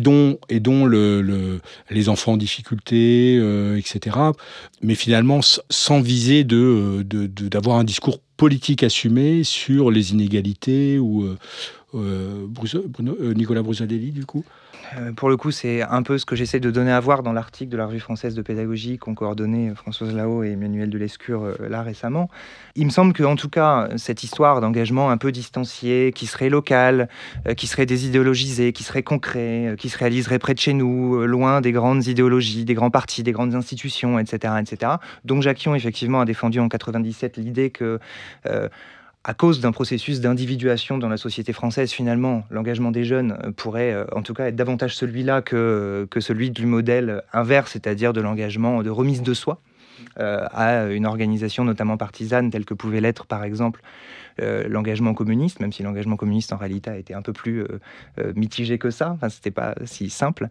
dont le, les enfants en difficulté, euh, etc. Mais finalement sans viser de, d'avoir un discours politique assumé sur les inégalités ou, euh, euh, euh, Nicolas Brusadelli, du coup. euh, pour le coup, c'est un peu ce que j'essaie de donner à voir dans l'article de la Revue française de pédagogie qu'ont coordonné Françoise Lao et Emmanuel Delescure là récemment. Il me semble qu'en tout cas, cette histoire d'engagement un peu distancié, qui serait local, qui serait désidéologisé, qui serait concret, qui se réaliserait près de chez nous, loin des grandes idéologies, des grands partis, des grandes institutions, etc., etc. Donc Jacquion, effectivement, a défendu en 97 l'idée que à cause d'un processus d'individuation dans la société française, finalement, l'engagement des jeunes euh, pourrait euh, en tout cas être davantage celui-là que, que celui du modèle inverse, c'est-à-dire de l'engagement de remise de soi euh, à une organisation notamment partisane telle que pouvait l'être par exemple l'engagement communiste, même si l'engagement communiste en réalité a été un peu plus mitigé que ça, enfin c'était pas si simple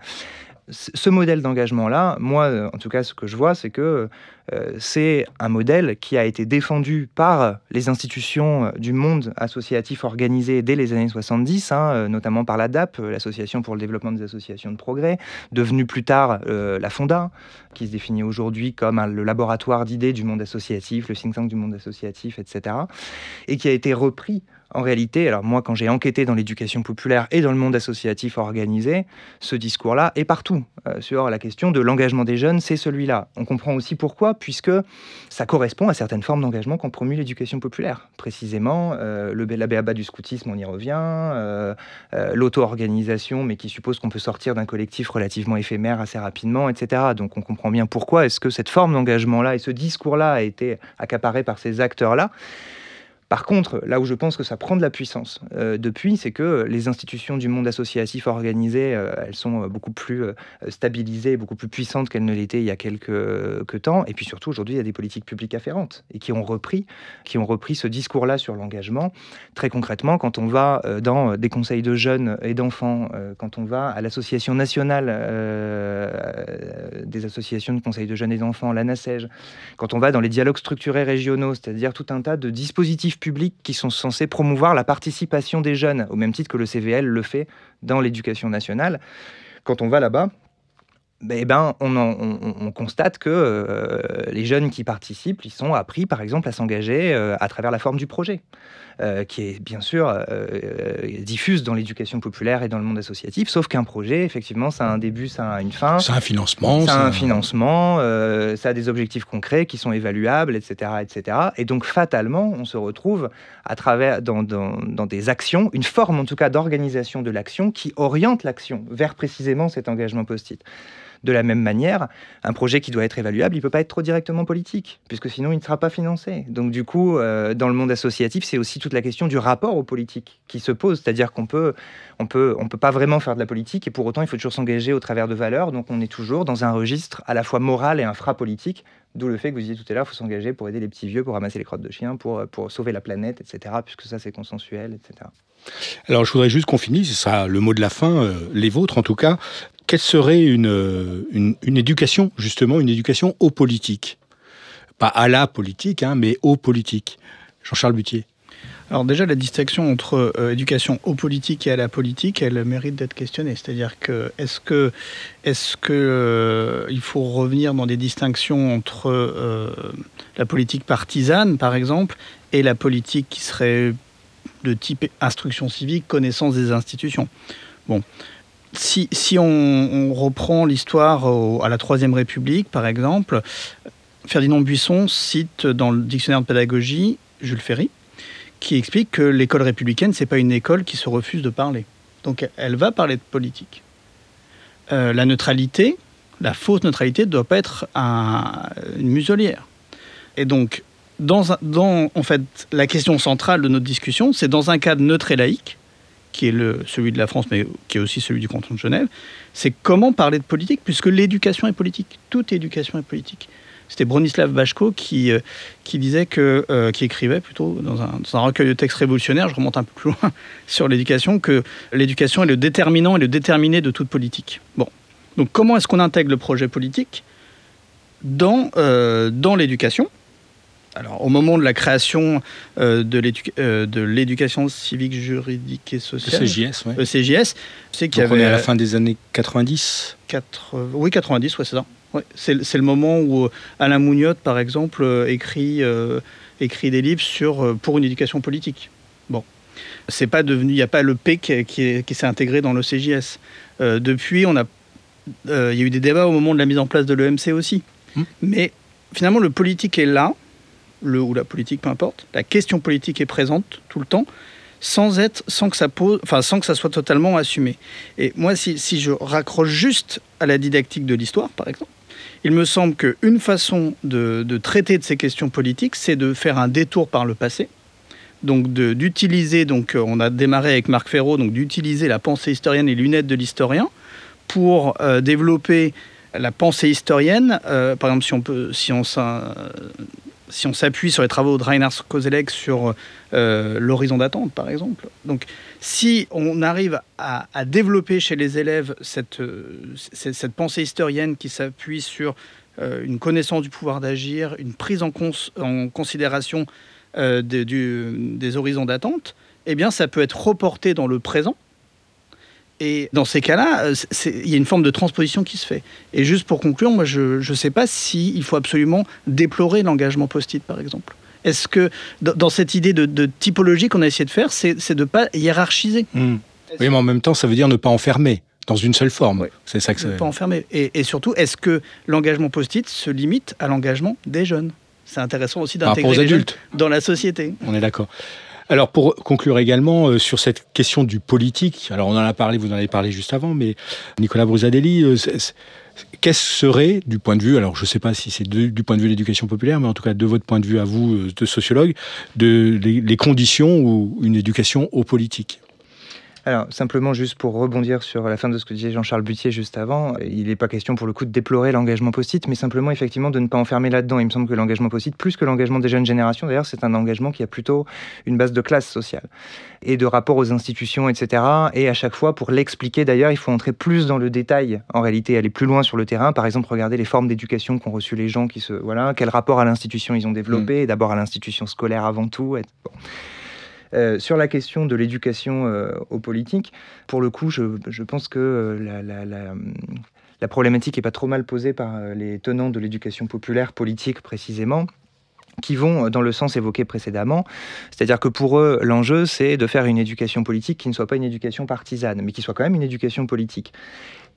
ce modèle d'engagement-là, moi, euh, en tout cas, ce que je vois, c'est que euh, c'est un modèle qui a été défendu par les institutions euh, du monde associatif organisé dès les années 70, hein, notamment par l'ADAP, l'Association pour le développement des associations de progrès, devenue plus tard la FONDA, qui se définit aujourd'hui comme le laboratoire d'idées du monde associatif, le think tank du monde associatif, etc., et qui a été repris en réalité, alors moi, quand j'ai enquêté dans l'éducation populaire et dans le monde associatif organisé, ce discours-là est partout euh, sur la question de l'engagement des jeunes, c'est celui-là. On comprend aussi pourquoi, puisque ça correspond à certaines formes d'engagement qu'ont promu l'éducation populaire. Précisément, euh, le, la BABA du scoutisme, on y revient, euh, l'auto-organisation, mais qui suppose qu'on peut sortir d'un collectif relativement éphémère assez rapidement, etc. Donc on comprend bien pourquoi est-ce que cette forme d'engagement-là et ce discours-là a été accaparé par ces acteurs-là. Par contre, là où je pense que ça prend de la puissance euh, depuis, c'est que les institutions du monde associatif organisé, euh, elles sont beaucoup plus euh, stabilisées, beaucoup plus puissantes qu'elles ne l'étaient il y a quelques temps. Et puis surtout, aujourd'hui, il y a des politiques publiques afférentes et qui ont repris, ce discours-là sur l'engagement. Très concrètement, quand on va dans des conseils de jeunes et d'enfants, quand on va à l'association nationale des associations de conseils de jeunes et d'enfants, la NACEJ, quand on va dans les dialogues structurés régionaux, c'est-à-dire tout un tas de dispositifs publics qui sont censés promouvoir la participation des jeunes, au même titre que le CVL le fait dans l'éducation nationale. Quand on va là-bas, eh ben, on, constate que euh, les jeunes qui participent, ils sont appris, par exemple, à s'engager euh, à travers la forme du projet. Euh, qui est bien sûr diffuse dans l'éducation populaire et dans le monde associatif, sauf qu'un projet, effectivement, ça a un début, ça a une fin. Ça a un financement. Ça a un financement, ça a des objectifs concrets qui sont évaluables, etc., etc. Et donc, fatalement, on se retrouve à travers, dans, dans des actions, une forme en tout cas d'organisation de l'action qui oriente l'action vers précisément cet engagement post-it. De la même manière, un projet qui doit être évaluable, il ne peut pas être trop directement politique, puisque sinon il ne sera pas financé. Donc du coup, euh, dans le monde associatif, c'est aussi toute la question du rapport aux politiques qui se pose, c'est-à-dire qu'on peut, on peut, on peut pas vraiment faire de la politique, et pour autant il faut toujours s'engager au travers de valeurs, donc on est toujours dans un registre à la fois moral et infra-politique, D'où le fait que vous disiez tout à l'heure, il faut s'engager pour aider les petits vieux, pour ramasser les crottes de chiens, pour, pour sauver la planète, etc., puisque ça c'est consensuel, etc. Alors je voudrais juste qu'on finisse, ce sera le mot de la fin, euh, les vôtres en tout cas, quelle serait une, une, éducation, justement, une éducation aux politiques? Pas à la politique, hein, mais aux politiques. Jean-Charles Butier. Alors déjà, la distinction entre euh, éducation aux politiques et à la politique, elle mérite d'être questionnée. C'est-à-dire que est-ce que, est-ce que euh, il faut revenir dans des distinctions entre euh, la politique partisane, par exemple, et la politique qui serait de type instruction civique, connaissance des institutions? Bon, si, on, reprend l'histoire à la Troisième République, par exemple, Ferdinand Buisson cite dans le dictionnaire de pédagogie Jules Ferry, qui explique que l'école républicaine, c'est pas une école qui se refuse de parler. Donc elle va parler de politique. Euh, la neutralité, la fausse neutralité, ne doit pas être une muselière. Et donc, dans, en fait, la question centrale de notre discussion, c'est dans un cadre neutre et laïque, qui est celui de la France, mais qui est aussi celui du canton de Genève, c'est comment parler de politique, puisque l'éducation est politique. Toute éducation est politique. C'était Bronislav Bachko qui, euh, qui disait que, euh, qui écrivait plutôt dans un, recueil de textes révolutionnaires, je remonte un peu plus loin, sur l'éducation, que l'éducation est le déterminant et le déterminé de toute politique. Bon. Donc comment est-ce qu'on intègre le projet politique dans, euh, dans l'éducation? Alors, au moment de la création euh, euh, de l'éducation civique, juridique et sociale, CJS, ouais. CJS, c'est qu'il y avait. On est à la fin des années 90 Oui, 90, ouais, c'est ça. C'est le moment où euh, Alain Mougnotte, par exemple, écrit, écrit des livres sur, pour une éducation politique. Bon. C'est pas devenu, il n'y a pas le P qui, qui, s'est intégré dans le CJS. depuis, on a, il y a eu des débats au moment de la mise en place de l'EMC aussi. Hum. Mais finalement, le politique est là le ou la politique, peu importe, la question politique est présente tout le temps, sans être, sans que ça pose, enfin, sans que ça soit totalement assumé. Et moi, si, je raccroche juste à la didactique de l'histoire, par exemple, il me semble qu'une façon de, de, traiter de ces questions politiques, c'est de faire un détour par le passé. Donc d'utiliser, donc euh, on a démarré avec Marc Ferraud, donc d'utiliser la pensée historienne et les lunettes de l'historien pour euh, développer la pensée historienne. Euh, par exemple, si on peut, si on si on s'appuie sur les travaux de Reinhard Kozelek sur euh, l'horizon d'attente, par exemple. Donc, si on arrive à, développer chez les élèves cette, euh, cette, pensée historienne qui s'appuie sur euh, une connaissance du pouvoir d'agir, une prise en considération des horizons d'attente, eh bien, ça peut être reporté dans le présent et dans ces cas-là, euh, il y a une forme de transposition qui se fait. Et juste pour conclure, moi, je ne sais pas s'il faut absolument déplorer l'engagement post-it, par exemple. Est-ce que dans cette idée de, typologie qu'on a essayé de faire, c'est de ne pas hiérarchiser? Hmm. Oui, mais en même temps, ça veut dire ne pas enfermer dans une seule forme. C'est ça que Ne pas enfermer. Et, et surtout, est-ce que l'engagement post-it se limite à l'engagement des jeunes? C'est intéressant aussi d'intégrer les adultes dans la société. On est d'accord. Alors pour conclure également euh, sur cette question du politique, alors on en a parlé, vous en avez parlé juste avant, mais Nicolas Brusadelli, euh, qu'est-ce serait du point de vue, alors je ne sais pas si c'est du point de vue de l'éducation populaire, mais en tout cas de votre point de vue à vous, euh, de sociologue, de les conditions ou une éducation aux politiques? Alors, simplement, juste pour rebondir sur la fin de ce que disait Jean-Charles Butier juste avant, il n'est pas question pour le coup de déplorer l'engagement post-it, mais simplement, effectivement, de ne pas enfermer là-dedans. Il me semble que l'engagement post-it, plus que l'engagement des jeunes générations, d'ailleurs, c'est un engagement qui a plutôt une base de classe sociale et de rapport aux institutions, etc. Et à chaque fois, pour l'expliquer, d'ailleurs, il faut entrer plus dans le détail, en réalité, aller plus loin sur le terrain. Par exemple, regarder les formes d'éducation qu'ont reçues les gens qui se. Voilà, quel rapport à l'institution ils ont développé, mmh. d'abord à l'institution scolaire avant tout. Et, bon. Euh, sur la question de l'éducation euh, aux politiques, pour le coup, je, pense que euh, la problématique n'est pas trop mal posée par les tenants de l'éducation populaire politique précisément qui vont dans le sens évoqué précédemment. C'est-à-dire que pour eux, l'enjeu, c'est de faire une éducation politique qui ne soit pas une éducation partisane, mais qui soit quand même une éducation politique.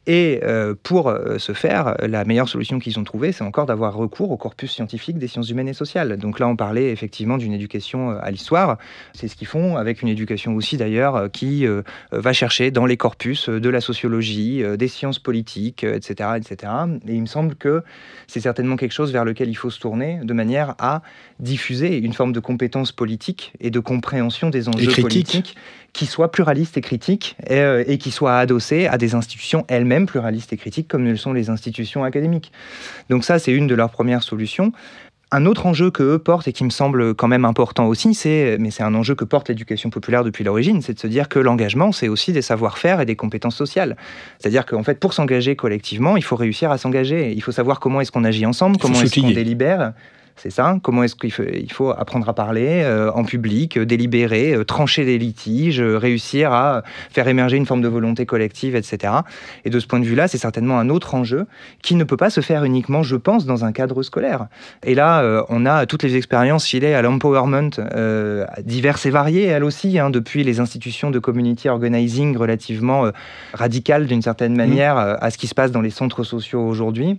Et euh, pour euh, ce faire, la meilleure solution qu'ils ont trouvée, c'est encore d'avoir recours au corpus scientifique des sciences humaines et sociales. Donc là, on parlait effectivement d'une éducation euh, à l'histoire. C'est ce qu'ils font avec une éducation aussi d'ailleurs qui va chercher dans les corpus de la sociologie, des sciences politiques, etc., etc. Et il me semble que c'est certainement quelque chose vers lequel il faut se tourner de manière à diffuser une forme de compétence politique et de compréhension des enjeux politiques qui soit pluraliste et critique et, et qui soit adossé à des institutions elles-mêmes pluralistes et critiques comme le sont les institutions académiques. Donc ça, c'est une de leurs premières solutions. Un autre enjeu que eux portent et qui me semble quand même important aussi, c'est, mais c'est un enjeu que porte l'éducation populaire depuis l'origine, c'est de se dire que l'engagement, c'est aussi des savoir-faire et des compétences sociales. C'est-à-dire qu'en fait, pour s'engager collectivement, il faut réussir à s'engager. Il faut savoir comment est-ce qu'on agit ensemble, comment est-ce qu'on délibère. C'est ça. Comment est-ce qu'il faut, il faut apprendre à parler euh, en public, euh, délibérer, euh, trancher des litiges, réussir à faire émerger une forme de volonté collective, etc. Et de ce point de vue-là, c'est certainement un autre enjeu qui ne peut pas se faire uniquement, je pense, dans un cadre scolaire. Et là, on a toutes les expériences filées à l'empowerment, diverses et variées, elles aussi, hein, depuis les institutions de community organizing relativement radicales d'une certaine mmh. manière à ce qui se passe dans les centres sociaux aujourd'hui.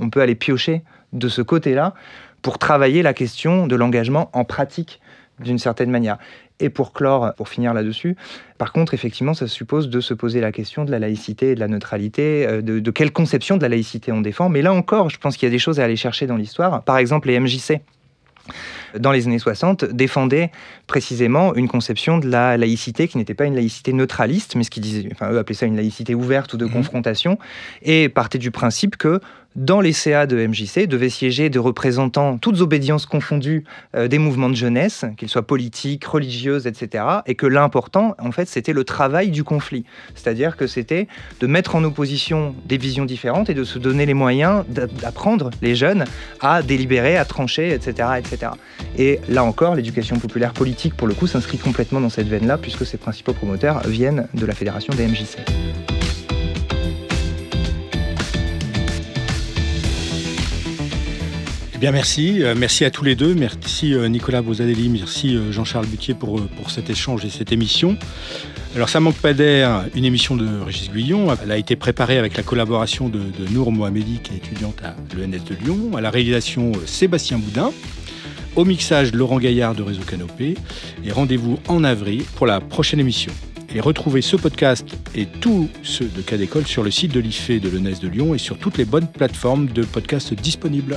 On peut aller piocher de ce côté-là pour travailler la question de l'engagement en pratique d'une certaine manière. Et pour clore, pour finir là-dessus, par contre, effectivement, ça suppose de se poser la question de la laïcité et de la neutralité, euh, de, quelle conception de la laïcité on défend. Mais là encore, je pense qu'il y a des choses à aller chercher dans l'histoire. Par exemple, les MJC dans les années 60, défendaient précisément une conception de la laïcité qui n'était pas une laïcité neutraliste, mais ce qu'ils disaient, enfin eux appelaient ça une laïcité ouverte ou de mmh. confrontation, et partaient du principe que dans les CA de MJC devaient siéger des représentants, toutes obédiences confondues, euh, des mouvements de jeunesse, qu'ils soient politiques, religieuses, etc. Et que l'important, en fait, c'était le travail du conflit. C'est-à-dire que c'était de mettre en opposition des visions différentes et de se donner les moyens d'apprendre les jeunes à délibérer, à trancher, etc. etc. Et là encore, l'éducation populaire politique, pour le coup, s'inscrit complètement dans cette veine-là, puisque ses principaux promoteurs viennent de la fédération des MJC. Bien, merci. Euh, merci à tous les deux. Merci euh, Nicolas Bozadelli, merci euh, Jean-Charles Butier pour, pour cet échange et cette émission. Alors, ça manque pas d'air, une émission de Régis Guyon. Elle a été préparée avec la collaboration de, Nour Mohamedi, qui est étudiante à l'ENS de Lyon, à la réalisation Sébastien Boudin, au mixage Laurent Gaillard de Réseau Canopé. Et rendez-vous en avril pour la prochaine émission. Et retrouvez ce podcast et tous ceux de Cas d'école sur le site de l'IFE de l'ENS de Lyon et sur toutes les bonnes plateformes de podcasts disponibles.